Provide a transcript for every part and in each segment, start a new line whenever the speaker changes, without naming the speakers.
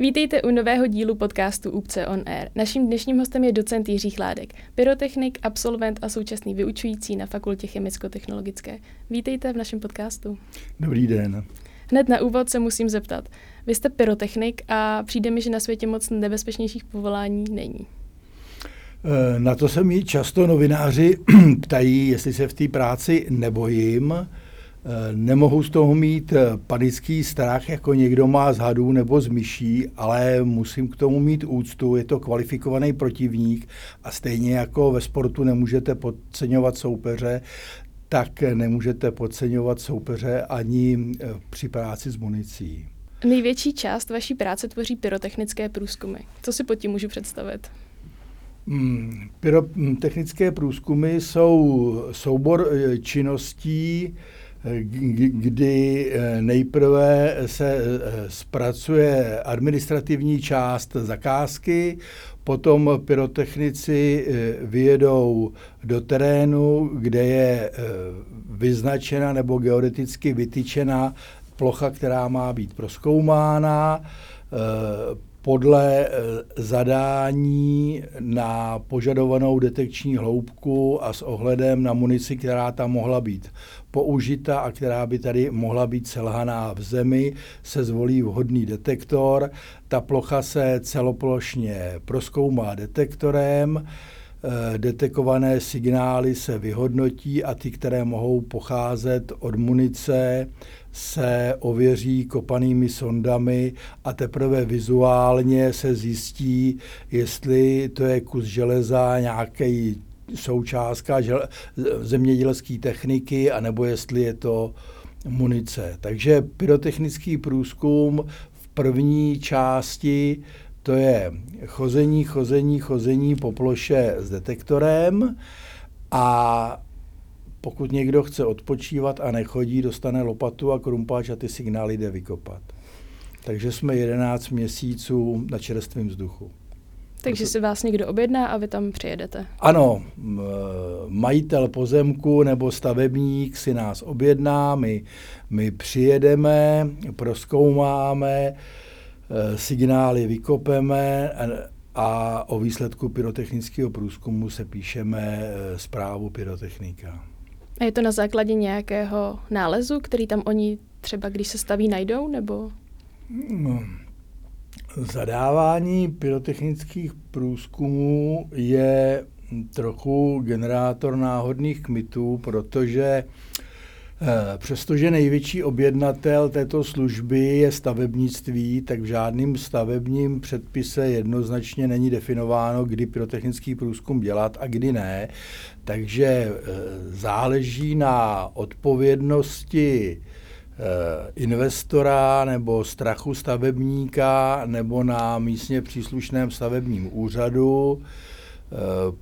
Vítejte u nového dílu podcastu UPCE On Air. Naším dnešním hostem je docent Jiří Chládek, pyrotechnik, absolvent a současný vyučující na Fakultě chemicko-technologické. Vítejte v našem podcastu.
Dobrý den.
Hned na úvod se musím zeptat. Vy jste pyrotechnik a přijde mi, že na světě moc nebezpečnějších povolání není.
Eh, na to se mi často novináři ptají, jestli se v té práci nebojím. Eh, nemohu z toho mít eh, panický strach, jako někdo má z hadů nebo z myší, ale musím k tomu mít úctu. Je to kvalifikovaný protivník a stejně jako ve sportu nemůžete podceňovat soupeře, tak nemůžete podceňovat soupeře ani při práci s municí.
Největší část vaší práce tvoří pyrotechnické průzkumy. Co si pod tím můžu představit?
Hmm, pyrotechnické průzkumy jsou soubor eh, činností, eh, kdy eh, nejprve se zpracuje administrativní část zakázky, potom pyrotechnici vyjedou do terénu, kde je vyznačena nebo geodeticky vytyčena plocha, která má být proskoumána podle eh, zadání na požadovanou detekční hloubku a s ohledem na munici, která tam mohla být použita a která by tady mohla být selhaná v zemi, se zvolí vhodný detektor. Ta plocha se celoplošně proskoumá detektorem, eh, detekované signály se vyhodnotí a ty, které mohou pocházet od munice, se ověří kopanými sondami a teprve vizuálně se zjistí, jestli to je kus železa, nějaký součástka žele, zemědělské techniky, anebo jestli je to munice. Takže pyrotechnický průzkum v první části to je chození, chození, chození po ploše s detektorem a pokud někdo chce odpočívat a nechodí, dostane lopatu a krumpáč a ty signály jde vykopat. Takže jsme 11 měsíců na čerstvém vzduchu.
Takže si vás někdo objedná a vy tam přijedete?
Ano, majitel pozemku nebo stavebník si nás objedná, my, my přijedeme, proskoumáme, e, signály vykopeme a o výsledku pyrotechnického průzkumu se píšeme e, zprávu pyrotechnika.
A je to na základě nějakého nálezu, který tam oni třeba, když se staví, najdou, nebo? No,
zadávání pyrotechnických průzkumů je trochu generátor náhodných kmitů, protože přestože největší objednatel této služby je stavebnictví, tak v žádném stavebním předpise jednoznačně není definováno, kdy pyrotechnický průzkum dělat a kdy ne. Takže eh, záleží na odpovědnosti eh, investora nebo strachu stavebníka nebo na místně příslušném stavebním úřadu.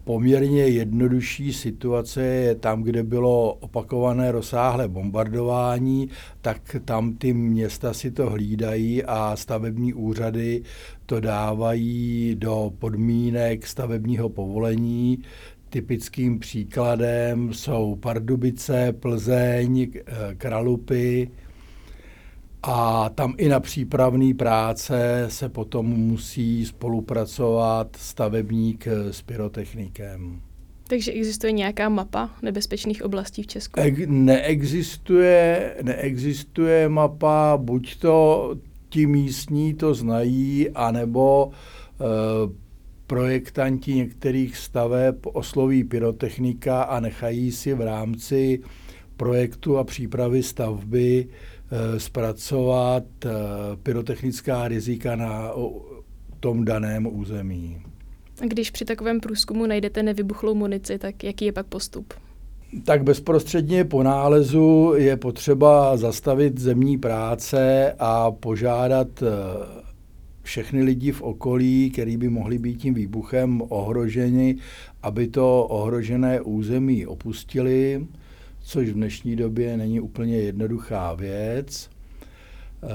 Poměrně jednodušší situace je tam, kde bylo opakované rozsáhlé bombardování, tak tam ty města si to hlídají a stavební úřady to dávají do podmínek stavebního povolení. Typickým příkladem jsou Pardubice, Plzeň, Kralupy, a tam i na přípravné práce se potom musí spolupracovat stavebník s pyrotechnikem.
Takže existuje nějaká mapa nebezpečných oblastí v Česku?
E- neexistuje, neexistuje mapa, buď to ti místní to znají, anebo e, projektanti některých staveb osloví pyrotechnika a nechají si v rámci projektu a přípravy stavby zpracovat eh, pyrotechnická rizika na tom daném území.
Když při takovém průzkumu najdete nevybuchlou munici, tak jaký je pak postup?
Tak bezprostředně po nálezu je potřeba zastavit zemní práce a požádat eh, všechny lidi v okolí, který by mohli být tím výbuchem ohroženi, aby to ohrožené území opustili což v dnešní době není úplně jednoduchá věc. E,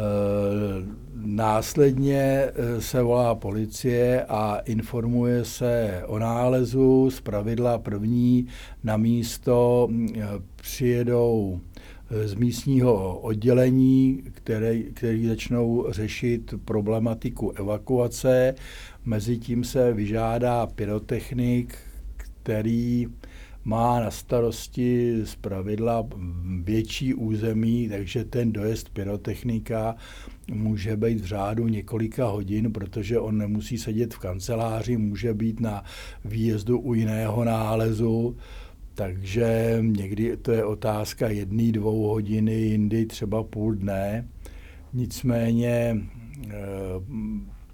následně e, se volá policie a informuje se o nálezu. Z pravidla první na místo přijedou z místního oddělení, které, který začnou řešit problematiku evakuace. Mezitím se vyžádá pyrotechnik, který má na starosti z pravidla větší území, takže ten dojezd pyrotechnika může být v řádu několika hodin, protože on nemusí sedět v kanceláři, může být na výjezdu u jiného nálezu, takže někdy to je otázka jedné, dvou hodiny, jindy třeba půl dne. Nicméně eh,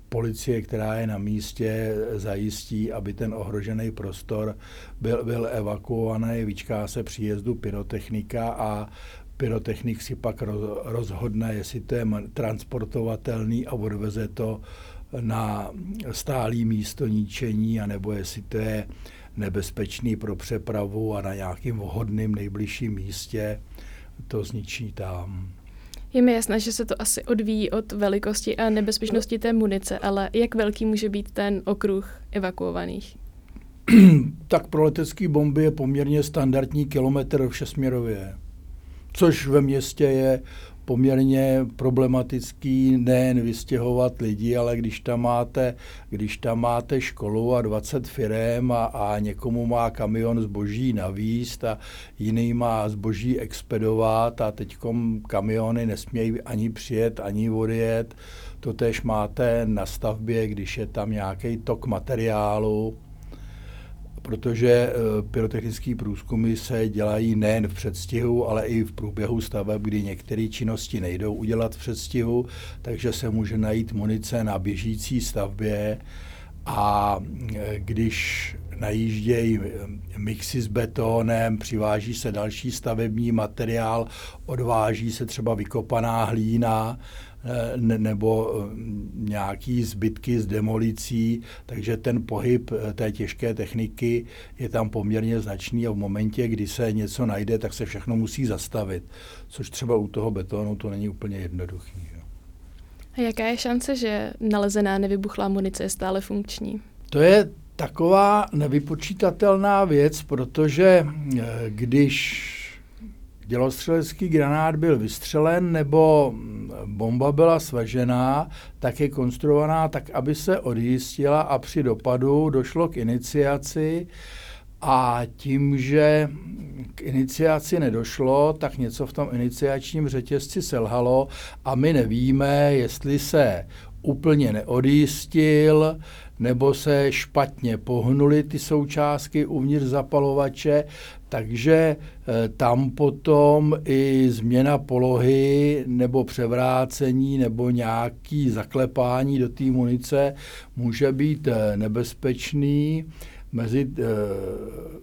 policie, která je na místě, zajistí, aby ten ohrožený prostor byl, byl evakuovaný, vyčká se příjezdu pyrotechnika a pyrotechnik si pak rozhodne, jestli to je transportovatelný a odveze to na stálý místo ničení, anebo jestli to je nebezpečný pro přepravu a na nějakým vhodným nejbližším místě to zničí tam.
Je mi jasné, že se to asi odvíjí od velikosti a nebezpečnosti té munice, ale jak velký může být ten okruh evakuovaných?
tak pro letecké bomby je poměrně standardní kilometr všesměrově, což ve městě je poměrně problematický nejen vystěhovat lidi, ale když tam máte, když tam máte školu a 20 firem a, a někomu má kamion zboží navíst a jiný má zboží expedovat a teď kamiony nesmějí ani přijet, ani odjet. To tež máte na stavbě, když je tam nějaký tok materiálu, protože eh, pyrotechnické průzkumy se dělají nejen v předstihu, ale i v průběhu staveb, kdy některé činnosti nejdou udělat v předstihu, takže se může najít munice na běžící stavbě. A eh, když najíždějí eh, mixy s betonem, přiváží se další stavební materiál, odváží se třeba vykopaná hlína, nebo eh, nějaký zbytky z demolicí, takže ten pohyb eh, té těžké techniky je tam poměrně značný a v momentě, kdy se něco najde, tak se všechno musí zastavit, což třeba u toho betonu to není úplně jednoduchý.
A jaká je šance, že nalezená nevybuchlá munice je stále funkční?
To je taková nevypočítatelná věc, protože když dělostřelecký granát byl vystřelen nebo bomba byla svažená, tak je konstruovaná tak, aby se odjistila a při dopadu došlo k iniciaci. A tím, že k iniciaci nedošlo, tak něco v tom iniciačním řetězci selhalo a my nevíme, jestli se úplně neodjistil, nebo se špatně pohnuly ty součástky uvnitř zapalovače, takže eh, tam potom i změna polohy nebo převrácení nebo nějaký zaklepání do té munice může být eh, nebezpečný mezi, eh,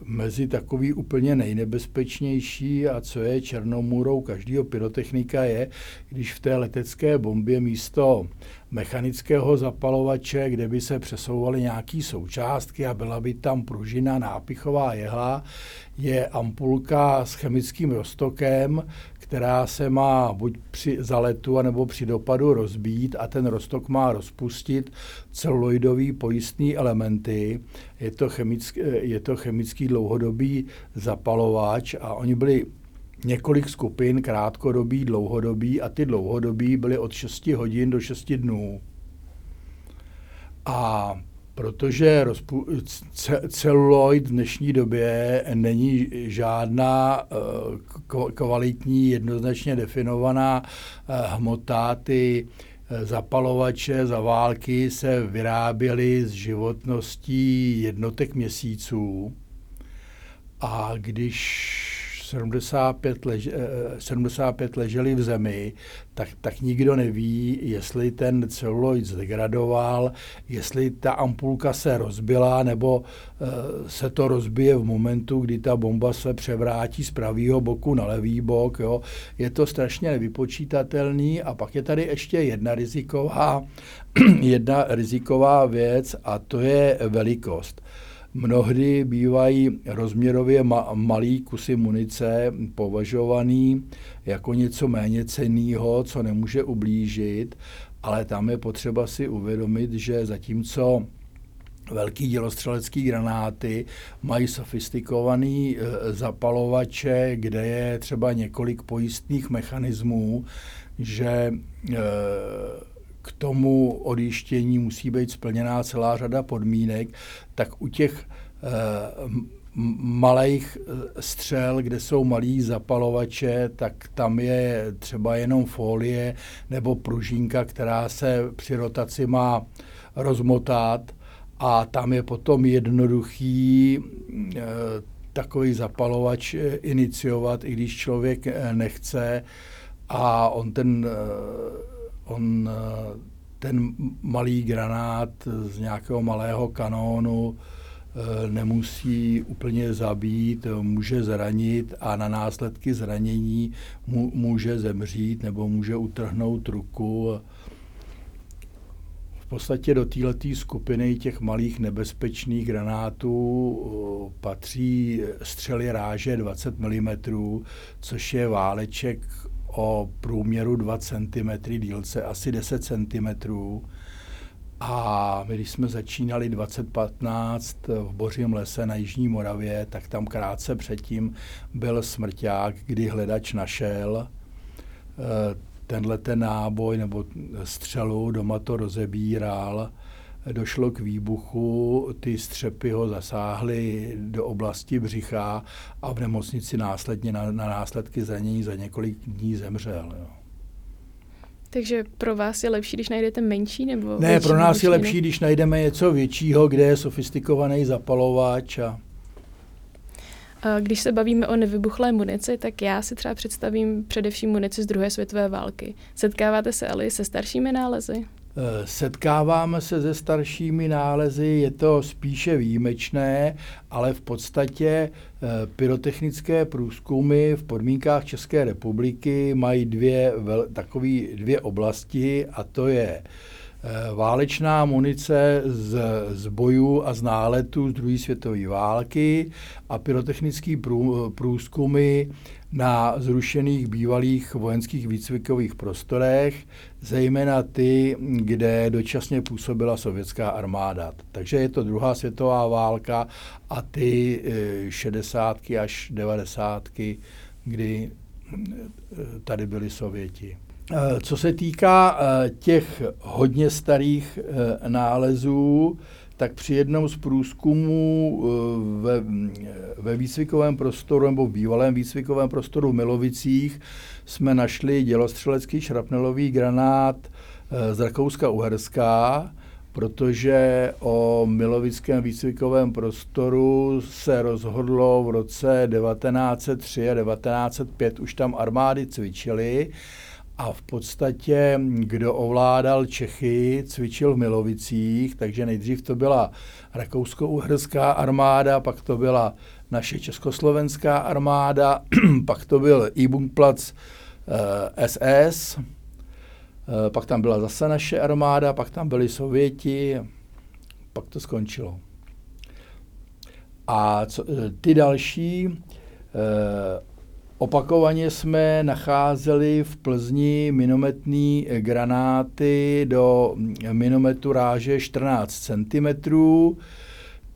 mezi takový úplně nejnebezpečnější a co je černomůrou každého pyrotechnika je, když v té letecké bombě místo mechanického zapalovače, kde by se přesouvaly nějaké součástky a byla by tam pružina, nápichová jehla, je ampulka s chemickým roztokem, která se má buď při zaletu, nebo při dopadu rozbít a ten roztok má rozpustit celuloidový pojistný elementy. Je to, chemický, je to chemický dlouhodobý zapalovač a oni byli několik skupin, krátkodobý, dlouhodobý a ty dlouhodobý byly od 6 hodin do 6 dnů. A protože rozpu- celuloid v dnešní době není žádná uh, kvalitní, jednoznačně definovaná uh, hmota, ty uh, zapalovače za války se vyráběly z životností jednotek měsíců. A když 75, lež, 75 leželi v zemi, tak, tak nikdo neví, jestli ten celuloid zdegradoval, jestli ta ampulka se rozbila, nebo uh, se to rozbije v momentu, kdy ta bomba se převrátí z pravého boku na levý bok. Jo. Je to strašně nevypočítatelný a pak je tady ještě jedna riziková, jedna riziková věc a to je velikost. Mnohdy bývají rozměrově ma- malý kusy munice považovaný jako něco méně cenného, co nemůže ublížit, ale tam je potřeba si uvědomit, že zatímco velký dělostřelecký granáty, mají sofistikovaný e, zapalovače, kde je třeba několik pojistných mechanismů, že e, k tomu odjištění musí být splněná celá řada podmínek, tak u těch e, malých střel, kde jsou malí zapalovače, tak tam je třeba jenom folie nebo pružínka, která se při rotaci má rozmotat a tam je potom jednoduchý e, takový zapalovač eh, iniciovat, i když člověk eh, nechce a on ten, on ten malý granát z nějakého malého kanónu nemusí úplně zabít, může zranit a na následky zranění může zemřít nebo může utrhnout ruku. V podstatě do této skupiny těch malých nebezpečných granátů patří střely ráže 20 mm, což je váleček o průměru 2 cm dílce, asi 10 cm. A my, když jsme začínali 2015 v Bořím lese na Jižní Moravě, tak tam krátce předtím byl smrťák, kdy hledač našel eh, tenhle ten náboj nebo střelu, doma to rozebíral, došlo k výbuchu, ty střepy ho zasáhly do oblasti břicha a v nemocnici následně na, na následky zranění za několik dní zemřel. Jo.
Takže pro vás je lepší, když najdete menší nebo
Ne, pro nás je lepší, když najdeme něco většího, kde je sofistikovaný zapalovač a
když se bavíme o nevybuchlé munici, tak já si třeba představím především munici z druhé světové války. Setkáváte se ale se staršími nálezy?
Eh, setkáváme se se staršími nálezy, je to spíše výjimečné, ale v podstatě eh, pyrotechnické průzkumy v podmínkách České republiky mají dvě, takové dvě oblasti a to je Eh, válečná munice z, z bojů a z náletů z druhé světové války a pyrotechnické prů, průzkumy na zrušených bývalých vojenských výcvikových prostorech, zejména ty, kde dočasně působila sovětská armáda. Takže je to druhá světová válka a ty 60. Eh, až 90. kdy eh, tady byli Sověti. Eh, co se týká těch hodně starých nálezů, tak při jednom z průzkumů ve, ve výcvikovém prostoru nebo v bývalém výcvikovém prostoru v Milovicích jsme našli dělostřelecký šrapnelový granát z Rakouska-Uherská, protože o Milovickém výcvikovém prostoru se rozhodlo v roce 1903 a 1905, už tam armády cvičily a v podstatě, kdo ovládal Čechy, cvičil v Milovicích, takže nejdřív to byla rakousko-uherská armáda, pak to byla naše československá armáda, pak to byl Ibungplatz eh, SS, eh, pak tam byla zase naše armáda, pak tam byli Sověti, pak to skončilo. A co, eh, ty další eh, Opakovaně jsme nacházeli v Plzni minometní granáty do minometu ráže 14 cm.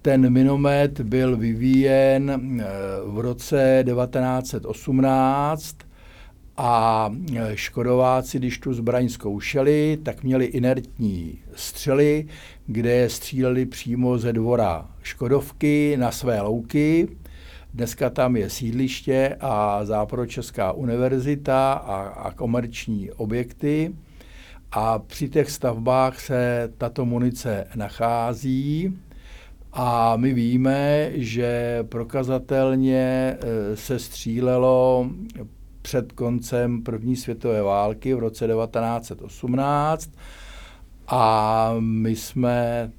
Ten minomet byl vyvíjen eh, v roce 1918 a eh, škodováci, když tu zbraň zkoušeli, tak měli inertní střely, kde stříleli přímo ze dvora Škodovky na své louky Dneska tam je sídliště a Západočeská univerzita a, a komerční objekty. A při těch stavbách se tato munice nachází. A my víme, že prokazatelně e, se střílelo před koncem první světové války v roce 1918 a my jsme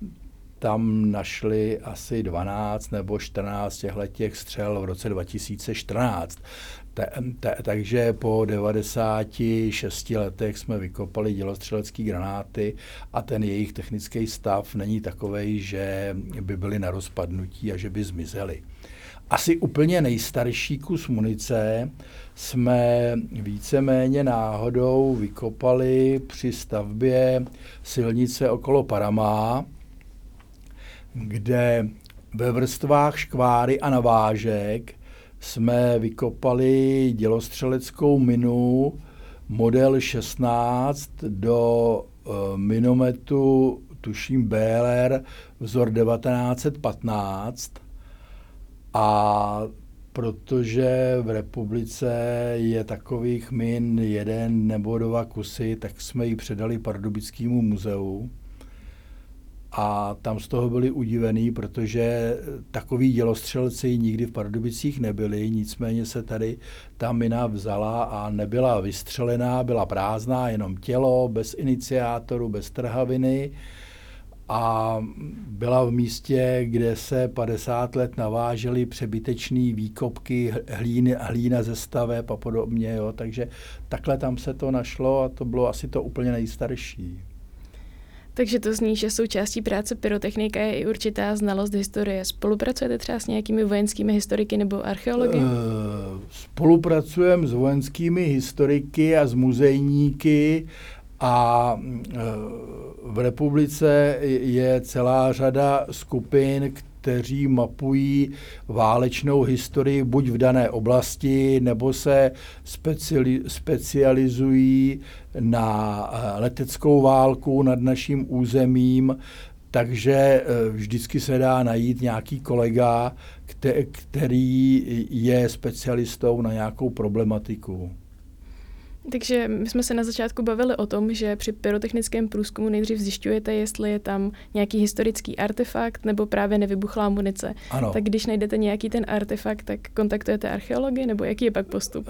tam našli asi 12 nebo 14 těch střel v roce 2014. Ta, ta, takže po 96 letech jsme vykopali dělostřelecké granáty a ten jejich technický stav není takový, že by byly na rozpadnutí a že by zmizely. Asi úplně nejstarší kus munice jsme víceméně náhodou vykopali při stavbě silnice okolo Paramá, kde ve vrstvách škváry a navážek jsme vykopali dělostřeleckou minu model 16 do uh, minometu, tuším BLR, vzor 1915. A protože v republice je takových min jeden nebo dva kusy, tak jsme ji předali Pardubickému muzeu a tam z toho byli udivený, protože takový dělostřelci nikdy v Pardubicích nebyli, nicméně se tady ta mina vzala a nebyla vystřelená, byla prázdná, jenom tělo, bez iniciátoru, bez trhaviny a byla v místě, kde se 50 let navážely přebytečné výkopky, hlíny, hlína ze staveb a podobně. Jo. Takže takhle tam se to našlo a to bylo asi to úplně nejstarší.
Takže to zní, že součástí práce pyrotechnika je i určitá znalost historie. Spolupracujete třeba s nějakými vojenskými historiky nebo archeology? Uh,
spolupracujeme s vojenskými historiky a s muzejníky a uh, v republice je celá řada skupin, kteří mapují válečnou historii buď v dané oblasti, nebo se speciali, specializují na eh, leteckou válku nad naším územím, takže eh, vždycky se dá najít nějaký kolega, který je specialistou na nějakou problematiku.
Takže my jsme se na začátku bavili o tom, že při pyrotechnickém průzkumu nejdřív zjišťujete, jestli je tam nějaký historický artefakt nebo právě nevybuchlá munice.
Ano.
Tak když najdete nějaký ten artefakt, tak kontaktujete archeology nebo jaký je pak postup?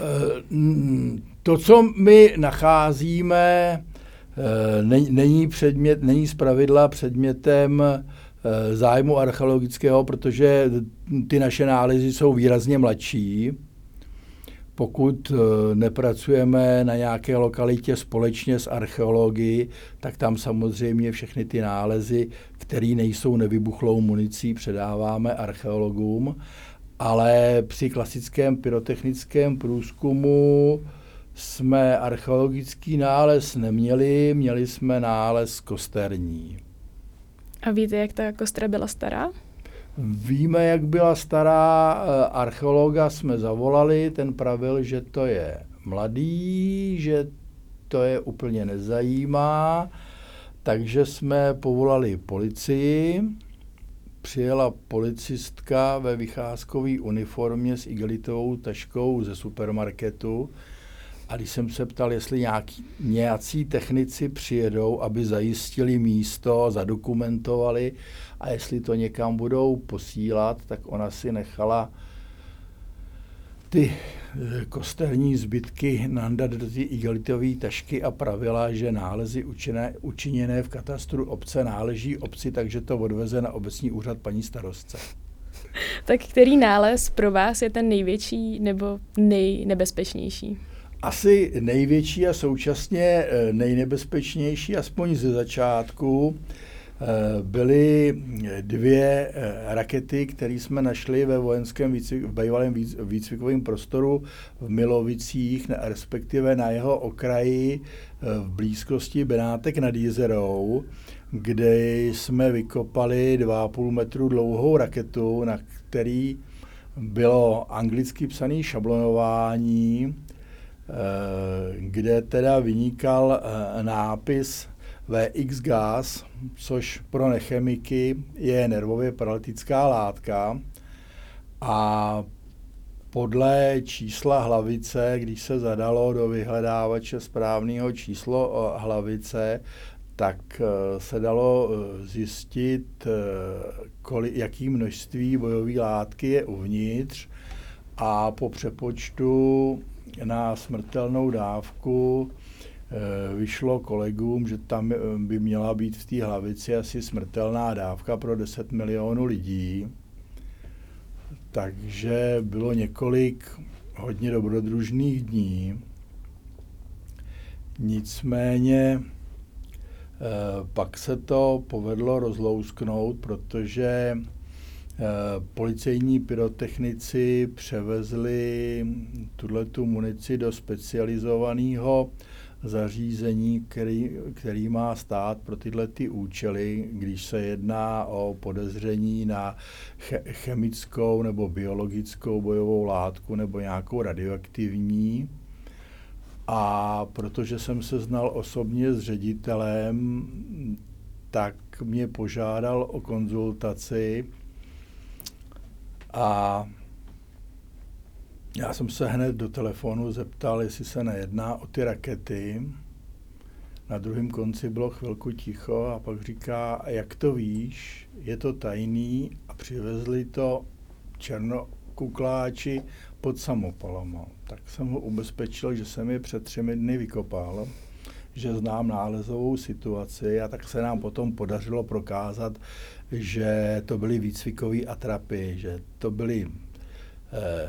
Uh, to, co my nacházíme, uh, není, předmět, není zpravidla předmětem uh, zájmu archeologického, protože ty naše nálezy jsou výrazně mladší pokud eh, nepracujeme na nějaké lokalitě společně s archeologií, tak tam samozřejmě všechny ty nálezy, které nejsou nevybuchlou municí, předáváme archeologům, ale při klasickém pyrotechnickém průzkumu jsme archeologický nález neměli, měli jsme nález kosterní.
A víte, jak ta kostra byla stará?
Víme, jak byla stará, eh, archeologa jsme zavolali, ten pravil, že to je mladý, že to je úplně nezajímá, takže jsme povolali policii, přijela policistka ve vycházkové uniformě s igelitovou taškou ze supermarketu, a když jsem se ptal, jestli nějaký, nějací technici přijedou, aby zajistili místo, zadokumentovali a jestli to někam budou posílat, tak ona si nechala ty eh, kostelní zbytky nandat do ty igelitové tašky a pravila, že nálezy učiněné, učiněné v katastru obce náleží obci, takže to odveze na obecní úřad paní starostce.
Tak který nález pro vás je ten největší nebo nejnebezpečnější?
asi největší a současně eh, nejnebezpečnější, aspoň ze začátku, byly dvě eh, rakety, které jsme našli ve vojenském výcvik, v bývalém výcvikovém prostoru v Milovicích, respektive na jeho okraji v blízkosti Benátek nad Jezerou, kde jsme vykopali 2,5 metru dlouhou raketu, na který bylo anglicky psané šablonování, Eh, kde teda vynikal eh, nápis VX gas, což pro nechemiky je nervově paralytická látka. A podle čísla hlavice, když se zadalo do vyhledávače správného číslo eh, hlavice, tak se dalo zjistit, kolik, jaký množství bojové látky je uvnitř a po přepočtu na smrtelnou dávku eh, vyšlo kolegům, že tam eh, by měla být v té hlavici asi smrtelná dávka pro 10 milionů lidí. Takže bylo několik hodně dobrodružných dní. Nicméně eh, pak se to povedlo rozlousknout, protože Eh, policejní pyrotechnici převezli tuhle tu munici do specializovaného zařízení, který, který má stát pro tyhle ty účely, když se jedná o podezření na chemickou nebo biologickou bojovou látku nebo nějakou radioaktivní. A protože jsem se znal osobně s ředitelem, tak mě požádal o konzultaci a já jsem se hned do telefonu zeptal, jestli se nejedná o ty rakety. Na druhém konci bylo chvilku ticho a pak říká, jak to víš, je to tajný a přivezli to černokukláči pod samopalama. Tak jsem ho ubezpečil, že jsem je před třemi dny vykopal, že znám nálezovou situaci a tak se nám potom podařilo prokázat, že to byly výcvikové atrapy, že to byly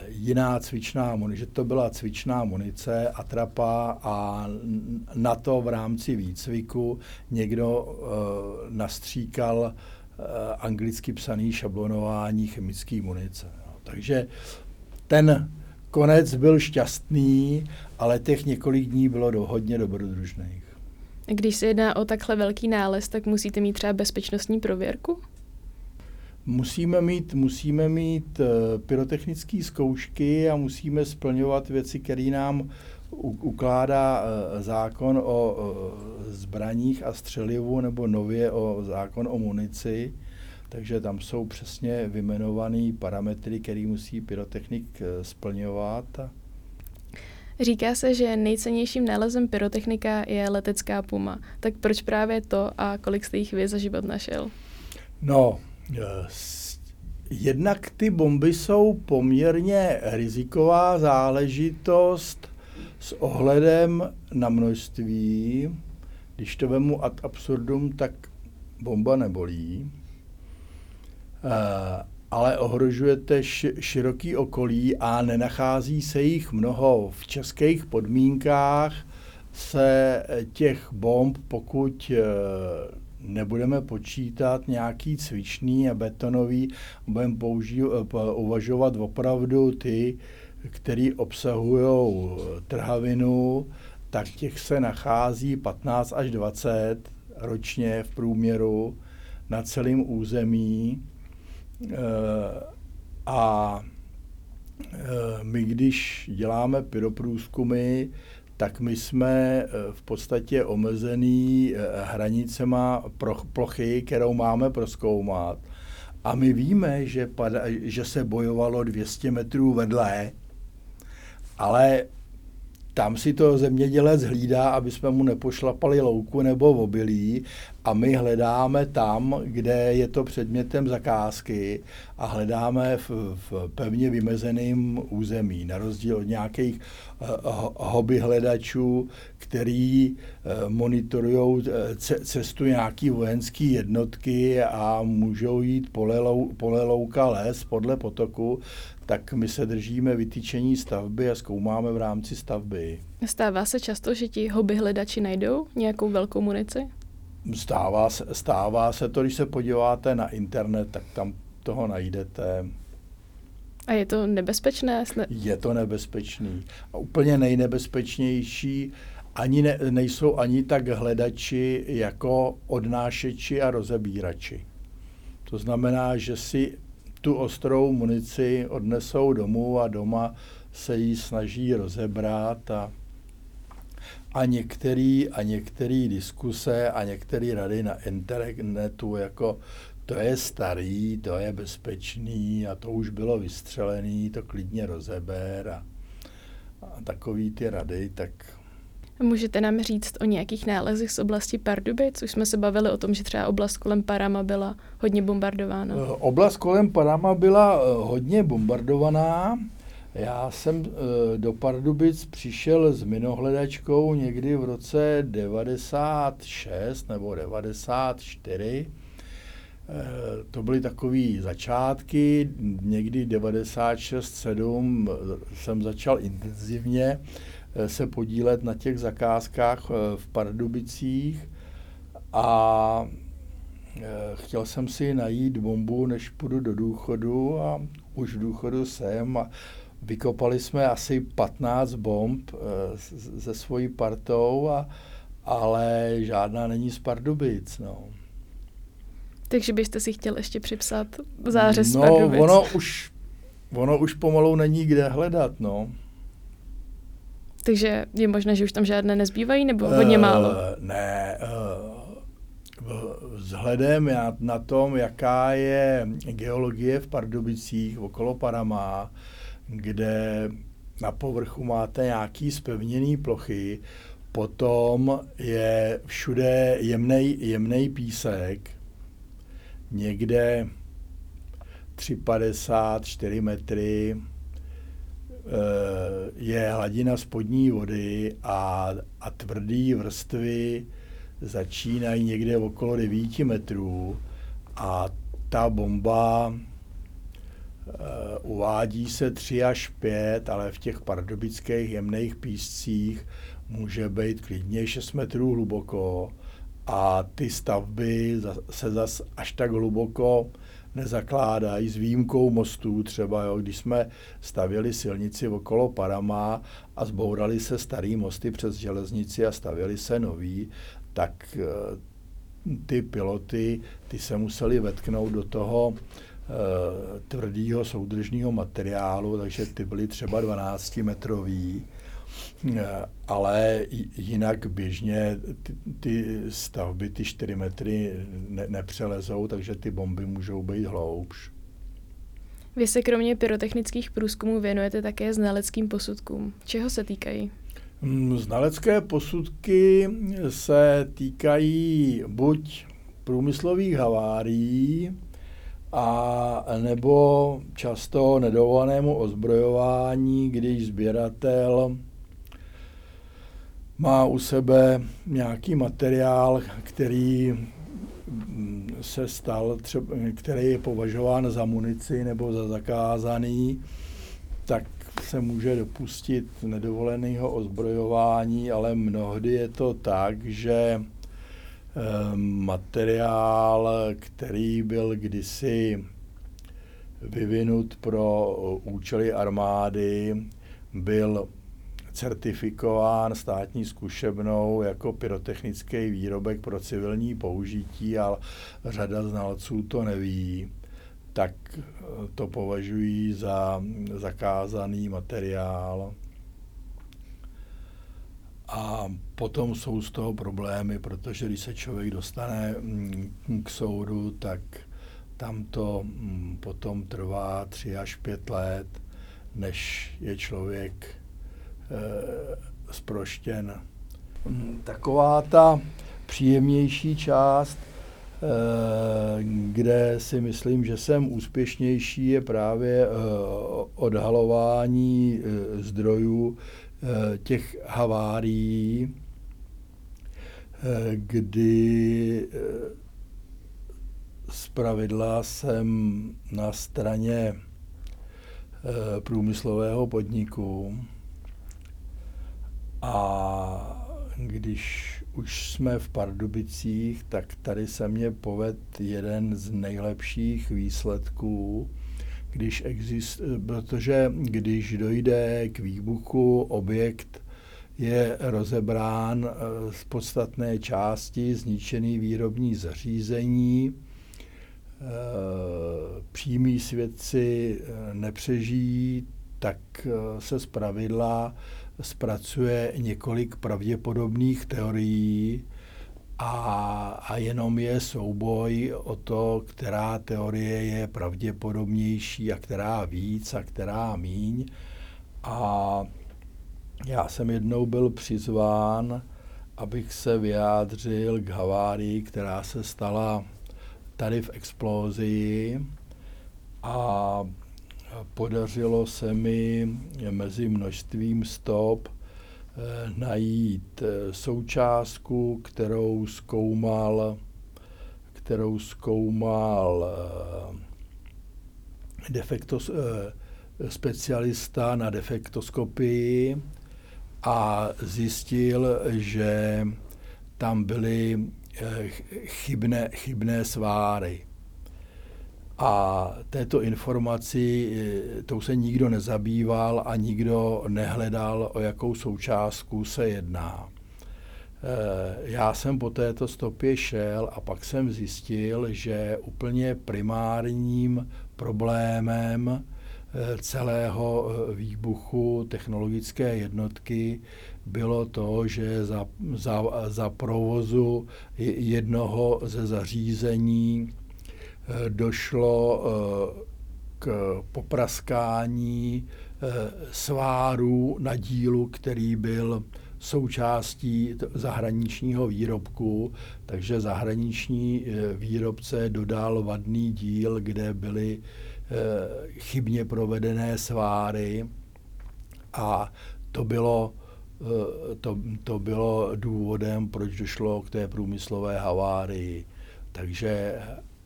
jiná cvičná munice, že to byla cvičná munice, atrapa a na to v rámci výcviku někdo uh, nastříkal uh, anglicky psaný šablonování chemické munice. No, takže ten konec byl šťastný, ale těch několik dní bylo do, hodně dobrodružných.
Když se jedná o takhle velký nález, tak musíte mít třeba bezpečnostní prověrku?
Musíme mít, musíme mít eh, pyrotechnické zkoušky a musíme splňovat věci, které nám ukládá eh, zákon o zbraních a střelivu nebo nově o zákon o munici. Takže tam jsou přesně vymenované parametry, které musí pyrotechnik eh, splňovat.
Říká se, že nejcennějším nálezem pyrotechnika je letecká puma. Tak proč právě to a kolik jste jich vy za život našel?
No, Jednak ty bomby jsou poměrně riziková záležitost s ohledem na množství. Když to vemu ad absurdum, tak bomba nebolí, eh, ale ohrožujete široký okolí a nenachází se jich mnoho. V českých podmínkách se těch bomb, pokud eh, nebudeme počítat nějaký cvičný a betonový, budeme použí, uvažovat opravdu ty, který obsahují trhavinu, tak těch se nachází 15 až 20 ročně v průměru na celém území. Eh, a eh, my, když děláme pyroprůzkumy, tak my jsme eh, v podstatě omezený eh, hranicema plochy, kterou máme proskoumat. A my víme, že, pada, že se bojovalo 200 metrů vedle, ale tam si to zemědělec hlídá, aby jsme mu nepošlapali louku nebo obilí a my hledáme tam, kde je to předmětem zakázky a hledáme v, v pevně vymezeném území, na rozdíl od nějakých uh, hobby hledačů, který uh, monitorují eh, cestu nějaký vojenské jednotky a můžou jít polelou, polelouka les podle potoku, tak my se držíme vytýčení stavby a zkoumáme v rámci stavby.
Stává se často, že ti hobby hledači najdou nějakou velkou munici?
Stává se, stává se to, když se podíváte na internet, tak tam toho najdete.
A je to nebezpečné?
Je to nebezpečný. A úplně nejnebezpečnější ani ne, nejsou ani tak hledači jako odnášeči a rozebírači. To znamená, že si tu ostrou munici odnesou domů a doma se jí snaží rozebrat a, a některé a některý diskuse a některé rady na internetu jako to je starý, to je bezpečný a to už bylo vystřelený, to klidně rozeber a, a takový ty rady, tak
Můžete nám říct o nějakých nálezech z oblasti Pardubic? Už jsme se bavili o tom, že třeba oblast kolem Parama byla hodně bombardována.
Oblast kolem Parama byla eh, hodně bombardovaná. Já jsem eh, do Pardubic přišel s minohledačkou někdy v roce 96 nebo 94. To byly takové začátky, někdy 96-7 jsem začal intenzivně Eh, se podílet na těch zakázkách eh, v Pardubicích a eh, chtěl jsem si najít bombu, než půjdu do důchodu a už v důchodu jsem a vykopali jsme asi 15 bomb se svojí partou, a, ale žádná není z Pardubic. No.
Takže byste si chtěl ještě připsat zářez
No,
Pardubic.
ono už, ono už pomalu není kde hledat, no.
Takže je možné, že už tam žádné nezbývají, nebo hodně uh, málo?
Ne, uh, vzhledem na tom, jaká je geologie v Pardubicích okolo Parama, kde na povrchu máte nějaký spevněný plochy, potom je všude jemnej, jemnej písek, někde 3,50, 4 metry je hladina spodní vody a, a tvrdý vrstvy začínají někde okolo 9 metrů a ta bomba uvádí se 3 až 5, ale v těch pardubických jemných píscích může být klidně 6 metrů hluboko. A ty stavby se zas až tak hluboko nezakládají s výjimkou mostů třeba, jo, když jsme stavěli silnici okolo Parama a zbourali se starý mosty přes železnici a stavěli se nový, tak eh, ty piloty, ty se museli vetknout do toho eh, tvrdého soudržního materiálu, takže ty byly třeba 12 metrový Eh, ale jinak běžně ty, ty stavby, ty 4 metry ne, nepřelezou, takže ty bomby můžou být hloubš.
Vy se kromě pyrotechnických průzkumů věnujete také znaleckým posudkům. Čeho se týkají?
Mm, znalecké posudky se týkají buď průmyslových havárií, a nebo často nedovolenému ozbrojování, když sběratel má u sebe nějaký materiál, který mm, se stal, třeba, který je považován za munici nebo za zakázaný, tak se může dopustit nedovoleného ozbrojování, ale mnohdy je to tak, že materiál, který byl kdysi vyvinut pro účely armády, byl certifikován státní zkušebnou jako pyrotechnický výrobek pro civilní použití, ale řada znalců to neví, tak to považují za zakázaný materiál. A potom jsou z toho problémy, protože když se člověk dostane mm, k soudu, tak tam to mm, potom trvá tři až pět let, než je člověk sproštěn. Eh, mm, taková ta příjemnější část, eh, kde si myslím, že jsem úspěšnější, je právě eh, odhalování zdrojů těch havárií, kdy z pravidla jsem na straně průmyslového podniku, a když už jsme v Pardubicích, tak tady se mě poved jeden z nejlepších výsledků, když exist, protože když dojde k výbuchu, objekt je rozebrán eh, z podstatné části, zničený výrobní zařízení, eh, přímí svědci eh, nepřežijí, tak se zpravidla zpracuje několik pravděpodobných teorií a, a jenom je souboj o to, která teorie je pravděpodobnější a která víc a která míň. A já jsem jednou byl přizván, abych se vyjádřil k havárii, která se stala tady v explozii a podařilo se mi mezi množstvím stop najít eh, součástku, kterou zkoumal, kterou zkoumal eh, defektos, specialista na defektoskopii a zjistil, že tam byly chybné, chybné sváry A této informaci, eh, tou se nikdo nezabýval a nikdo nehledal, o jakou součástku se jedná. Eh, já jsem po této stopě šel a pak jsem zjistil, že úplně primárním problémem eh, celého výbuchu technologické jednotky bylo to, že za, za, za provozu jednoho ze zařízení došlo eh, k popraskání eh, sváru na dílu, který byl součástí zahraničního výrobku, takže zahraniční výrobce dodal vadný díl, kde byly chybně provedené sváry a to bylo, to, to bylo důvodem, proč došlo k té průmyslové havárii. Takže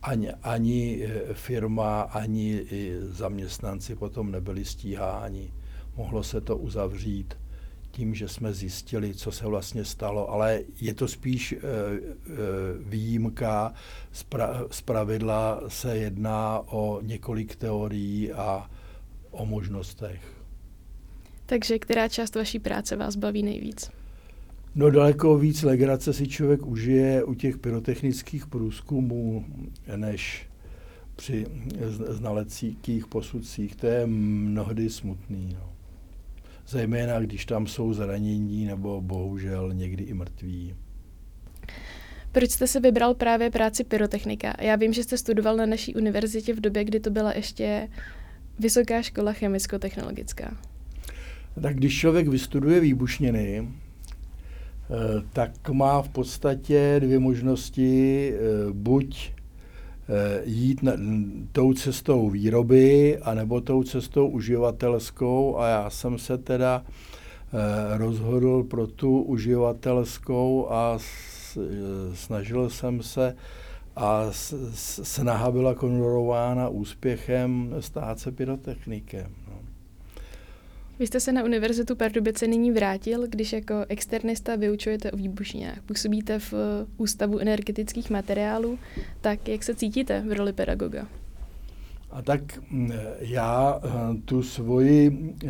ani, ani e, firma, ani zaměstnanci potom nebyli stíháni. Mohlo se to uzavřít tím, že jsme zjistili, co se vlastně stalo, ale je to spíš e, e, výjimka. Z pravidla se jedná o několik teorií a o možnostech.
Takže která část vaší práce vás baví nejvíc?
No daleko víc legrace si člověk užije u těch pyrotechnických průzkumů, než při znaleckých posudcích. To je mnohdy smutný. No. Zejména, když tam jsou zranění nebo bohužel někdy i mrtví.
Proč jste se vybral právě práci pyrotechnika? Já vím, že jste studoval na naší univerzitě v době, kdy to byla ještě Vysoká škola chemicko-technologická.
Tak když člověk vystuduje výbušniny, tak má v podstatě dvě možnosti. Eh, buď eh, jít na, tou cestou výroby, anebo tou cestou uživatelskou a já jsem se teda rozhodl pro tu uživatelskou a snažil jsem se a snaha byla konorována úspěchem stát se pyrotechnikem.
Vy jste se na Univerzitu Pardubice nyní vrátil, když jako externista vyučujete o výbušninách. Působíte v eh, Ústavu energetických materiálů, tak jak se cítíte v roli pedagoga?
A tak mm, já eh, tu svoji eh,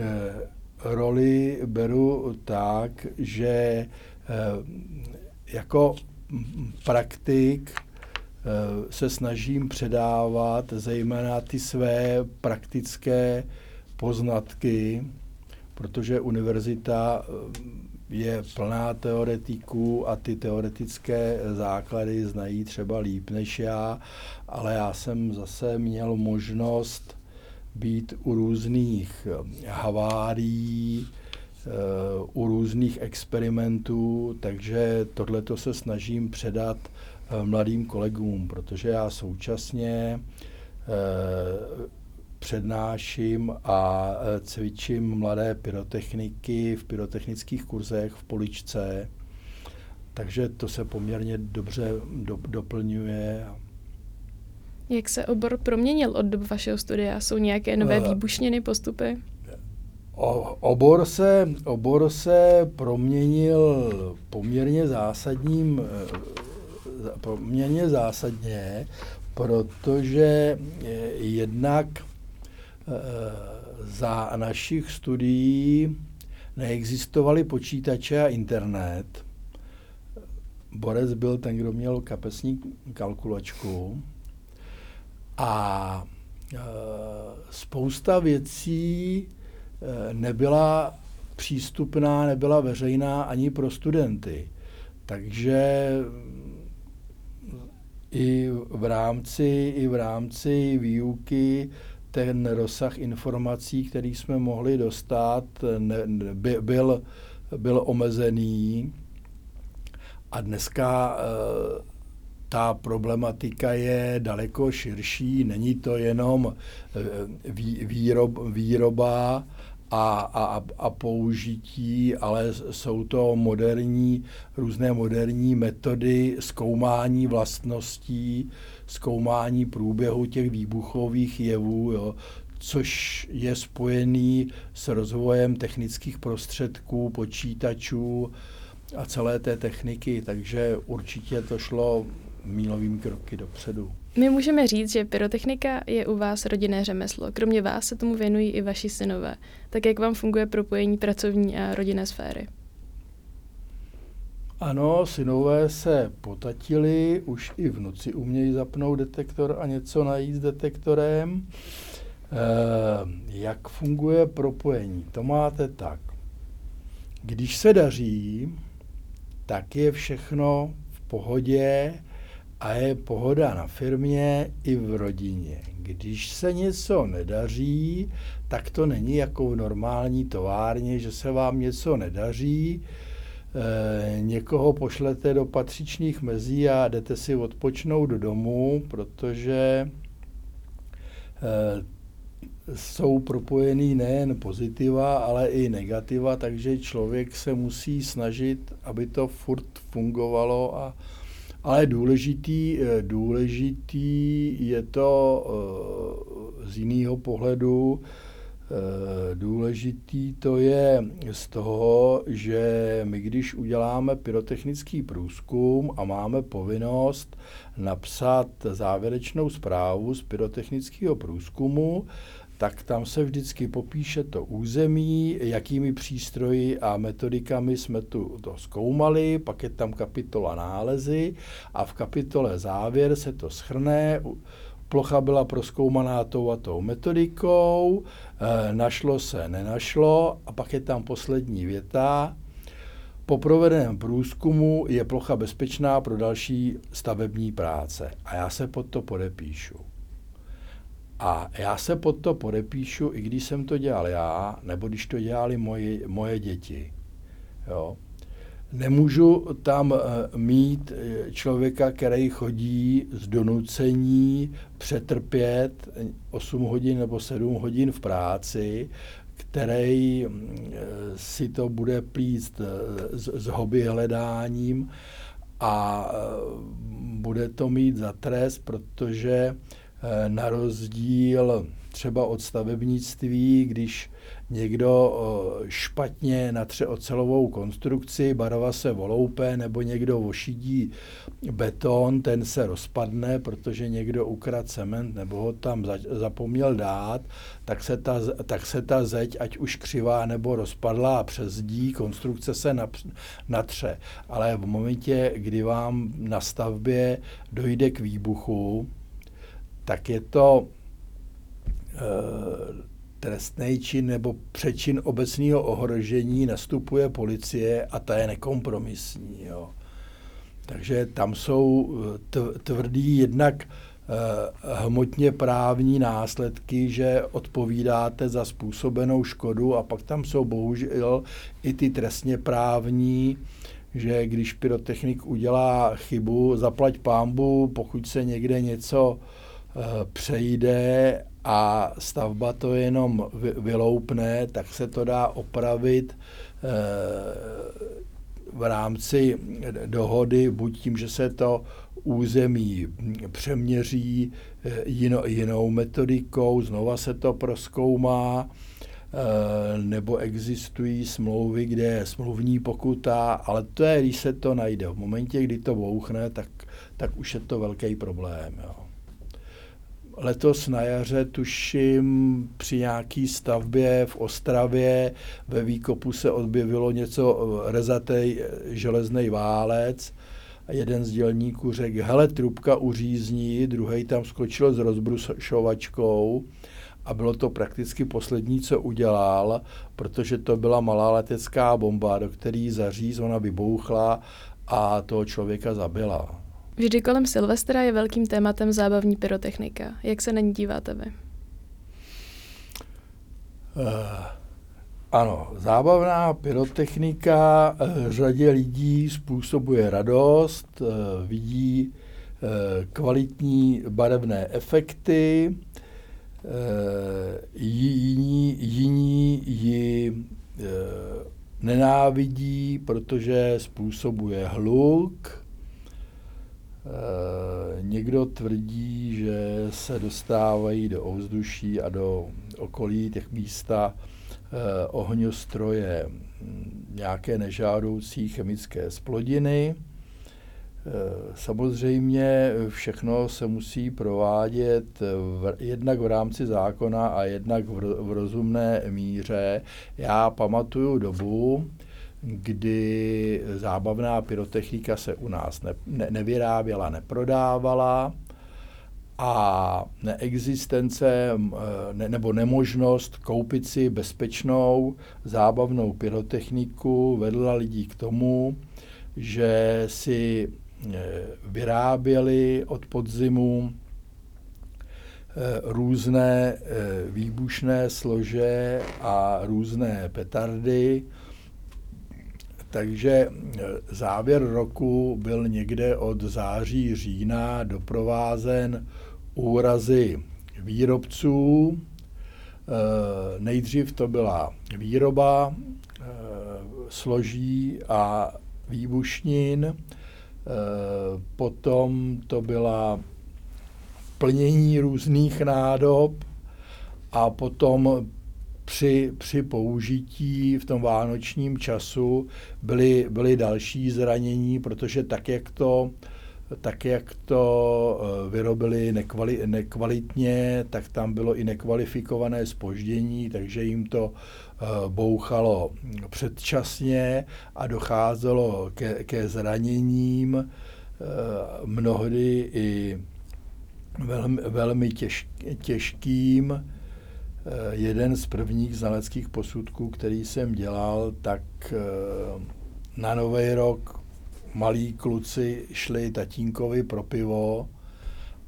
roli beru tak, že jako praktik se snažím předávat zejména ty své praktické poznatky, protože univerzita eh, je plná teoretiků a ty teoretické základy znají třeba líp než já, ale já jsem zase měl možnost být u různých eh, havárií, eh, u různých experimentů, takže tohleto se snažím předat mladým kolegům, protože já současně přednáším a e, cvičím mladé pyrotechniky v pyrotechnických kurzech v Poličce, takže to se poměrně dobře do, doplňuje.
Jak se obor proměnil od doby vašeho studia? Jsou nějaké nové uh, výbušniny, postupy?
O, obor, se, obor se proměnil poměrně zásadním, e, poměrně zásadně, protože jednak za našich studií neexistovaly počítače a internet. Borec byl ten, kdo měl kapesní kalkulačku a e, spousta věcí e, nebyla přístupná, nebyla veřejná ani pro studenty. Takže i v rámci, i v rámci výuky ten rozsah informací, který jsme mohli dostat, ne, by, byl, byl omezený. A dneska e, ta problematika je daleko širší. Není to jenom e, vý, výrob, výroba a, a, a použití, ale jsou to moderní, různé moderní metody zkoumání vlastností, zkoumání průběhu těch výbuchových jevů, jo, což je spojený s rozvojem technických prostředků, počítačů a celé té techniky, takže určitě to šlo mílovými kroky dopředu.
My můžeme říct, že pyrotechnika je u vás rodinné řemeslo. Kromě vás se tomu věnují i vaši synové. Tak jak vám funguje propojení pracovní a rodinné sféry?
Ano, synové se potatili, už i vnuci umějí zapnout detektor a něco najít s detektorem. E, jak funguje propojení? To máte tak. Když se daří, tak je všechno v pohodě a je pohoda na firmě i v rodině. Když se něco nedaří, tak to není jako v normální továrně, že se vám něco nedaří, někoho pošlete do patřičných mezí a jdete si odpočnout do domu, protože e, jsou propojený nejen pozitiva, ale i negativa, takže člověk se musí snažit, aby to furt fungovalo a ale důležitý, eh, důležitý je to eh, z jiného pohledu, eh, důležitý to je z toho, že my když uděláme pyrotechnický průzkum a máme povinnost napsat závěrečnou zprávu z pyrotechnického průzkumu, tak tam se vždycky popíše to území, jakými přístroji a metodikami jsme tu to zkoumali, pak je tam kapitola nálezy a v kapitole závěr se to schrne, plocha byla proskoumaná tou a tou metodikou, e, našlo se, nenašlo a pak je tam poslední věta, po provedeném průzkumu je plocha bezpečná pro další stavební práce a já se pod to podepíšu. A já se pod to podepíšu, i když jsem to dělal já, nebo když to dělali moje, moje děti. Jo. Nemůžu tam eh, mít eh, člověka, který chodí z donucení přetrpět 8 hodin nebo 7 hodin v práci, který mm, eh, si to bude plíst s, hobby hledáním a bude to mít za trest, protože Eh, na rozdíl třeba od stavebnictví, když někdo eh, špatně natře ocelovou konstrukci, barva se voloupe, nebo někdo ošidí beton, ten se rozpadne, protože někdo ukradl cement nebo ho tam zapomněl dát, tak se ta, tak se ta zeď, ať už křivá nebo rozpadla a přes dí, konstrukce se natře. Ale v momentě, kdy vám na stavbě dojde k výbuchu, tak je to e, trestný čin nebo přečin obecného ohrožení, nastupuje policie a ta je nekompromisní. Jo. Takže tam jsou eh, tvrdý jednak e, hmotně právní následky, že odpovídáte za způsobenou škodu a pak tam jsou bohužel i ty trestně právní, že když pyrotechnik udělá chybu, zaplať pámbu, pokud se někde něco Eh, přejde a stavba to jenom vyloupne, tak se to dá opravit eh, v rámci dohody, buď tím, že se to území přeměří eh, jinou metodikou, znova se to proskoumá, nebo existují smlouvy, kde je smluvní pokuta, ale to je, když se to najde. V momentě, kdy to bouchne, tak, tak už je to velký problém. Jo letos na jaře, tuším, při nějaký stavbě v Ostravě ve výkopu se objevilo něco eh, rezatej eh, železný válec a jeden z dělníků řekl, hele, trubka uřízní, druhý tam skočil s rozbrušovačkou a bylo to prakticky poslední, co udělal, protože to byla malá letecká bomba, do které zaříz, ona vybouchla a toho člověka zabila.
Vždy kolem Silvestra je velkým tématem zábavní pyrotechnika. Jak se na ní díváte vy?
Uh, ano, zábavná pyrotechnika uh, řadě lidí způsobuje radost, uh, vidí kvalitní barevné efekty, jiní, jiní ji nenávidí, protože způsobuje hluk, Eh, někdo tvrdí, že se dostávají do ovzduší a do okolí těch místa eh, ohňostroje hm, nějaké nežádoucí chemické splodiny. Samozřejmě všechno se musí provádět v, jednak v rámci zákona a jednak v, v rozumné míře. Já pamatuju dobu, kdy zábavná pyrotechnika se u nás ne, ne, nevyráběla, neprodávala a neexistence ne, nebo nemožnost koupit si bezpečnou zábavnou pyrotechniku vedla lidí k tomu, že si e, vyráběli od podzimu e, různé výbušné slože a různé petardy, takže e, závěr roku byl někde od září, října doprovázen úrazy výrobců. E, nejdřív to byla výroba e, složí a výbušnin, potom to byla plnění různých nádob a potom při, při použití v tom vánočním času byly, byly další zranění, protože tak, jak to, tak, jak to eh, vyrobili nekvali, nekvalitně, tak tam bylo i nekvalifikované spoždění, takže jim to eh, bouchalo předčasně a docházelo ke, ke zraněním, eh, mnohdy i velmi, velmi těž, těžkým, jeden z prvních znaleckých posudků, který jsem dělal, tak eh, na Nový rok malí kluci šli tatínkovi pro pivo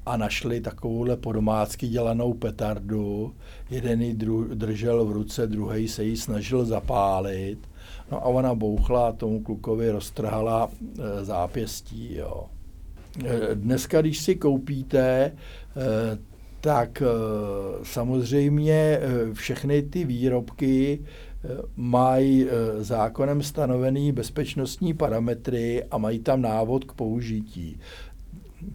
a našli takovouhle podomácky dělanou petardu. Jeden ji dru, držel v ruce, druhý se ji snažil zapálit. No a ona bouchla a tomu klukovi roztrhala e, zápěstí. Jo. Dneska, když si koupíte tak eh, samozřejmě eh, všechny ty výrobky eh, mají zákonem stanovený bezpečnostní parametry a mají tam návod k použití.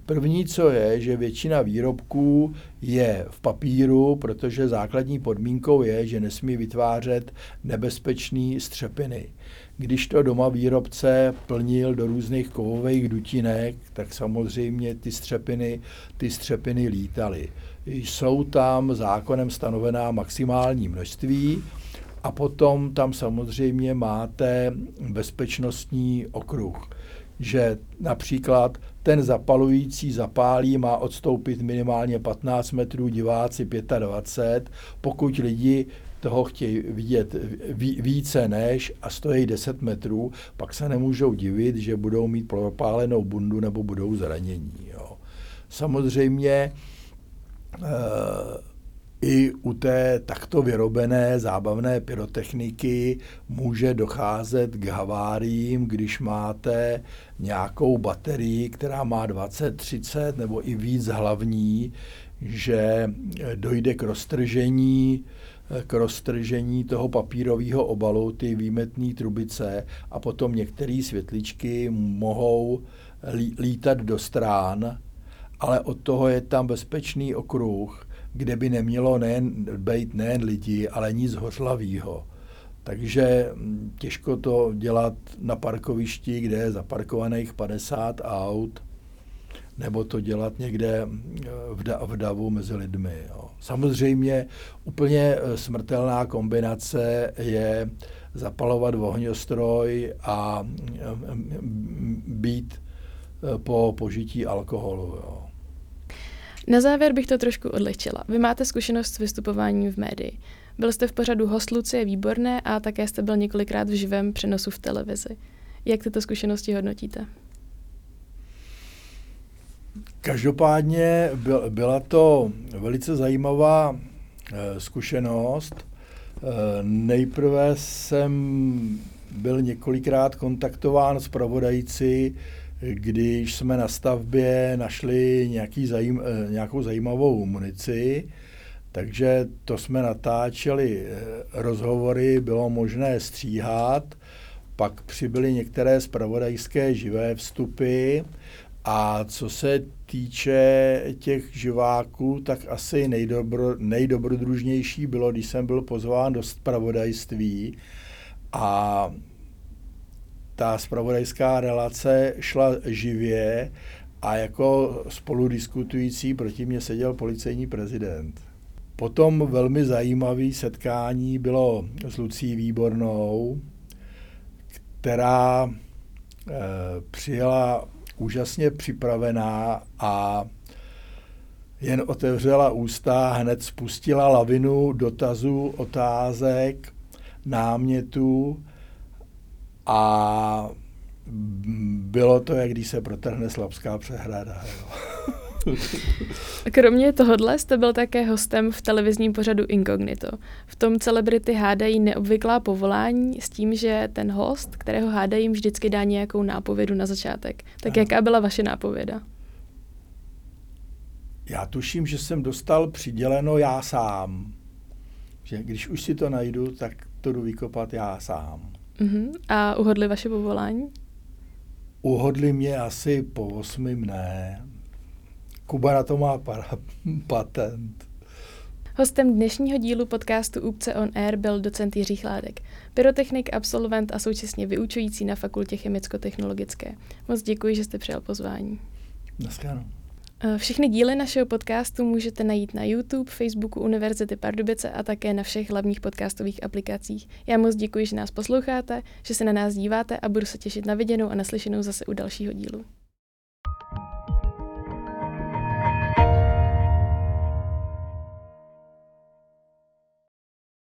První, co je, že většina výrobků je v papíru, protože základní podmínkou je, že nesmí vytvářet nebezpečné střepiny. Když to doma výrobce plnil do různých kovových dutinek, tak samozřejmě ty střepiny, ty střepiny lítaly jsou tam zákonem stanovená maximální množství a potom tam samozřejmě máte bezpečnostní okruh, že například ten zapalující zapálí má odstoupit minimálně 15 metrů, diváci 25, pokud lidi toho chtějí vidět více než a stojí 10 metrů, pak se nemůžou divit, že budou mít propálenou bundu nebo budou zranění. Jo. Samozřejmě Eh, i u té takto vyrobené zábavné pyrotechniky může docházet k haváriím, když máte nějakou baterii, která má 20, 30 nebo i víc hlavní, že dojde k roztržení k roztržení toho papírového obalu, ty výmetné trubice a potom některé světličky mohou lítat do strán ale od toho je tam bezpečný okruh, kde by nemělo nejen, být nejen lidi, ale nic hořlavého. Takže mm, těžko to dělat na parkovišti, kde je zaparkovaných 50 aut, nebo to dělat někde mm, v, da, v davu mezi lidmi. Jo. Samozřejmě úplně e, smrtelná kombinace je zapalovat ohňostroj a mm, být e, po požití alkoholu. Jo.
Na závěr bych to trošku odlehčila. Vy máte zkušenost s vystupováním v médii. Byl jste v pořadu Host Lucie výborné a také jste byl několikrát v živém přenosu v televizi. Jak tyto zkušenosti hodnotíte?
Každopádně byla to velice zajímavá eh, zkušenost. Eh, nejprve jsem byl několikrát kontaktován s pravodající když jsme na stavbě našli nějaký zajím, eh, nějakou zajímavou munici, takže to jsme natáčeli eh, rozhovory, bylo možné stříhat, pak přibyly některé spravodajské živé vstupy a co se týče těch živáků, tak asi nejdobro, nejdobrodružnější bylo, když jsem byl pozván do spravodajství a ta spravodajská relace šla živě a jako spoludiskutující proti mě seděl policejní prezident. Potom velmi zajímavé setkání bylo s Lucí Výbornou, která e, přijela úžasně připravená a jen otevřela ústa, hned spustila lavinu dotazů, otázek, námětů a bylo to, jak když se protrhne Slabská přehrada. Jo.
Kromě tohohle jste byl také hostem v televizním pořadu Incognito. V tom celebrity hádají neobvyklá povolání s tím, že ten host, kterého hádají, jim vždycky dá nějakou nápovědu na začátek. Tak ano. jaká byla vaše nápověda?
Já tuším, že jsem dostal přiděleno já sám. Že když už si to najdu, tak to jdu vykopat já sám.
Uh-huh. A uhodli vaše povolání?
Uhodli mě asi po osmým ne. Kuba na to má patent.
Hostem dnešního dílu podcastu Úpce on Air byl docent Jiří Chládek, pyrotechnik, absolvent a současně vyučující na fakultě chemicko-technologické. Moc děkuji, že jste přijal pozvání.
Naschledanou.
Eh, všechny díly našeho podcastu můžete najít na YouTube, Facebooku Univerzity Pardubice a také na všech hlavních podcastových aplikacích. Já moc děkuji, že nás posloucháte, že se na nás díváte a budu se těšit na viděnou a naslyšenou zase u dalšího dílu.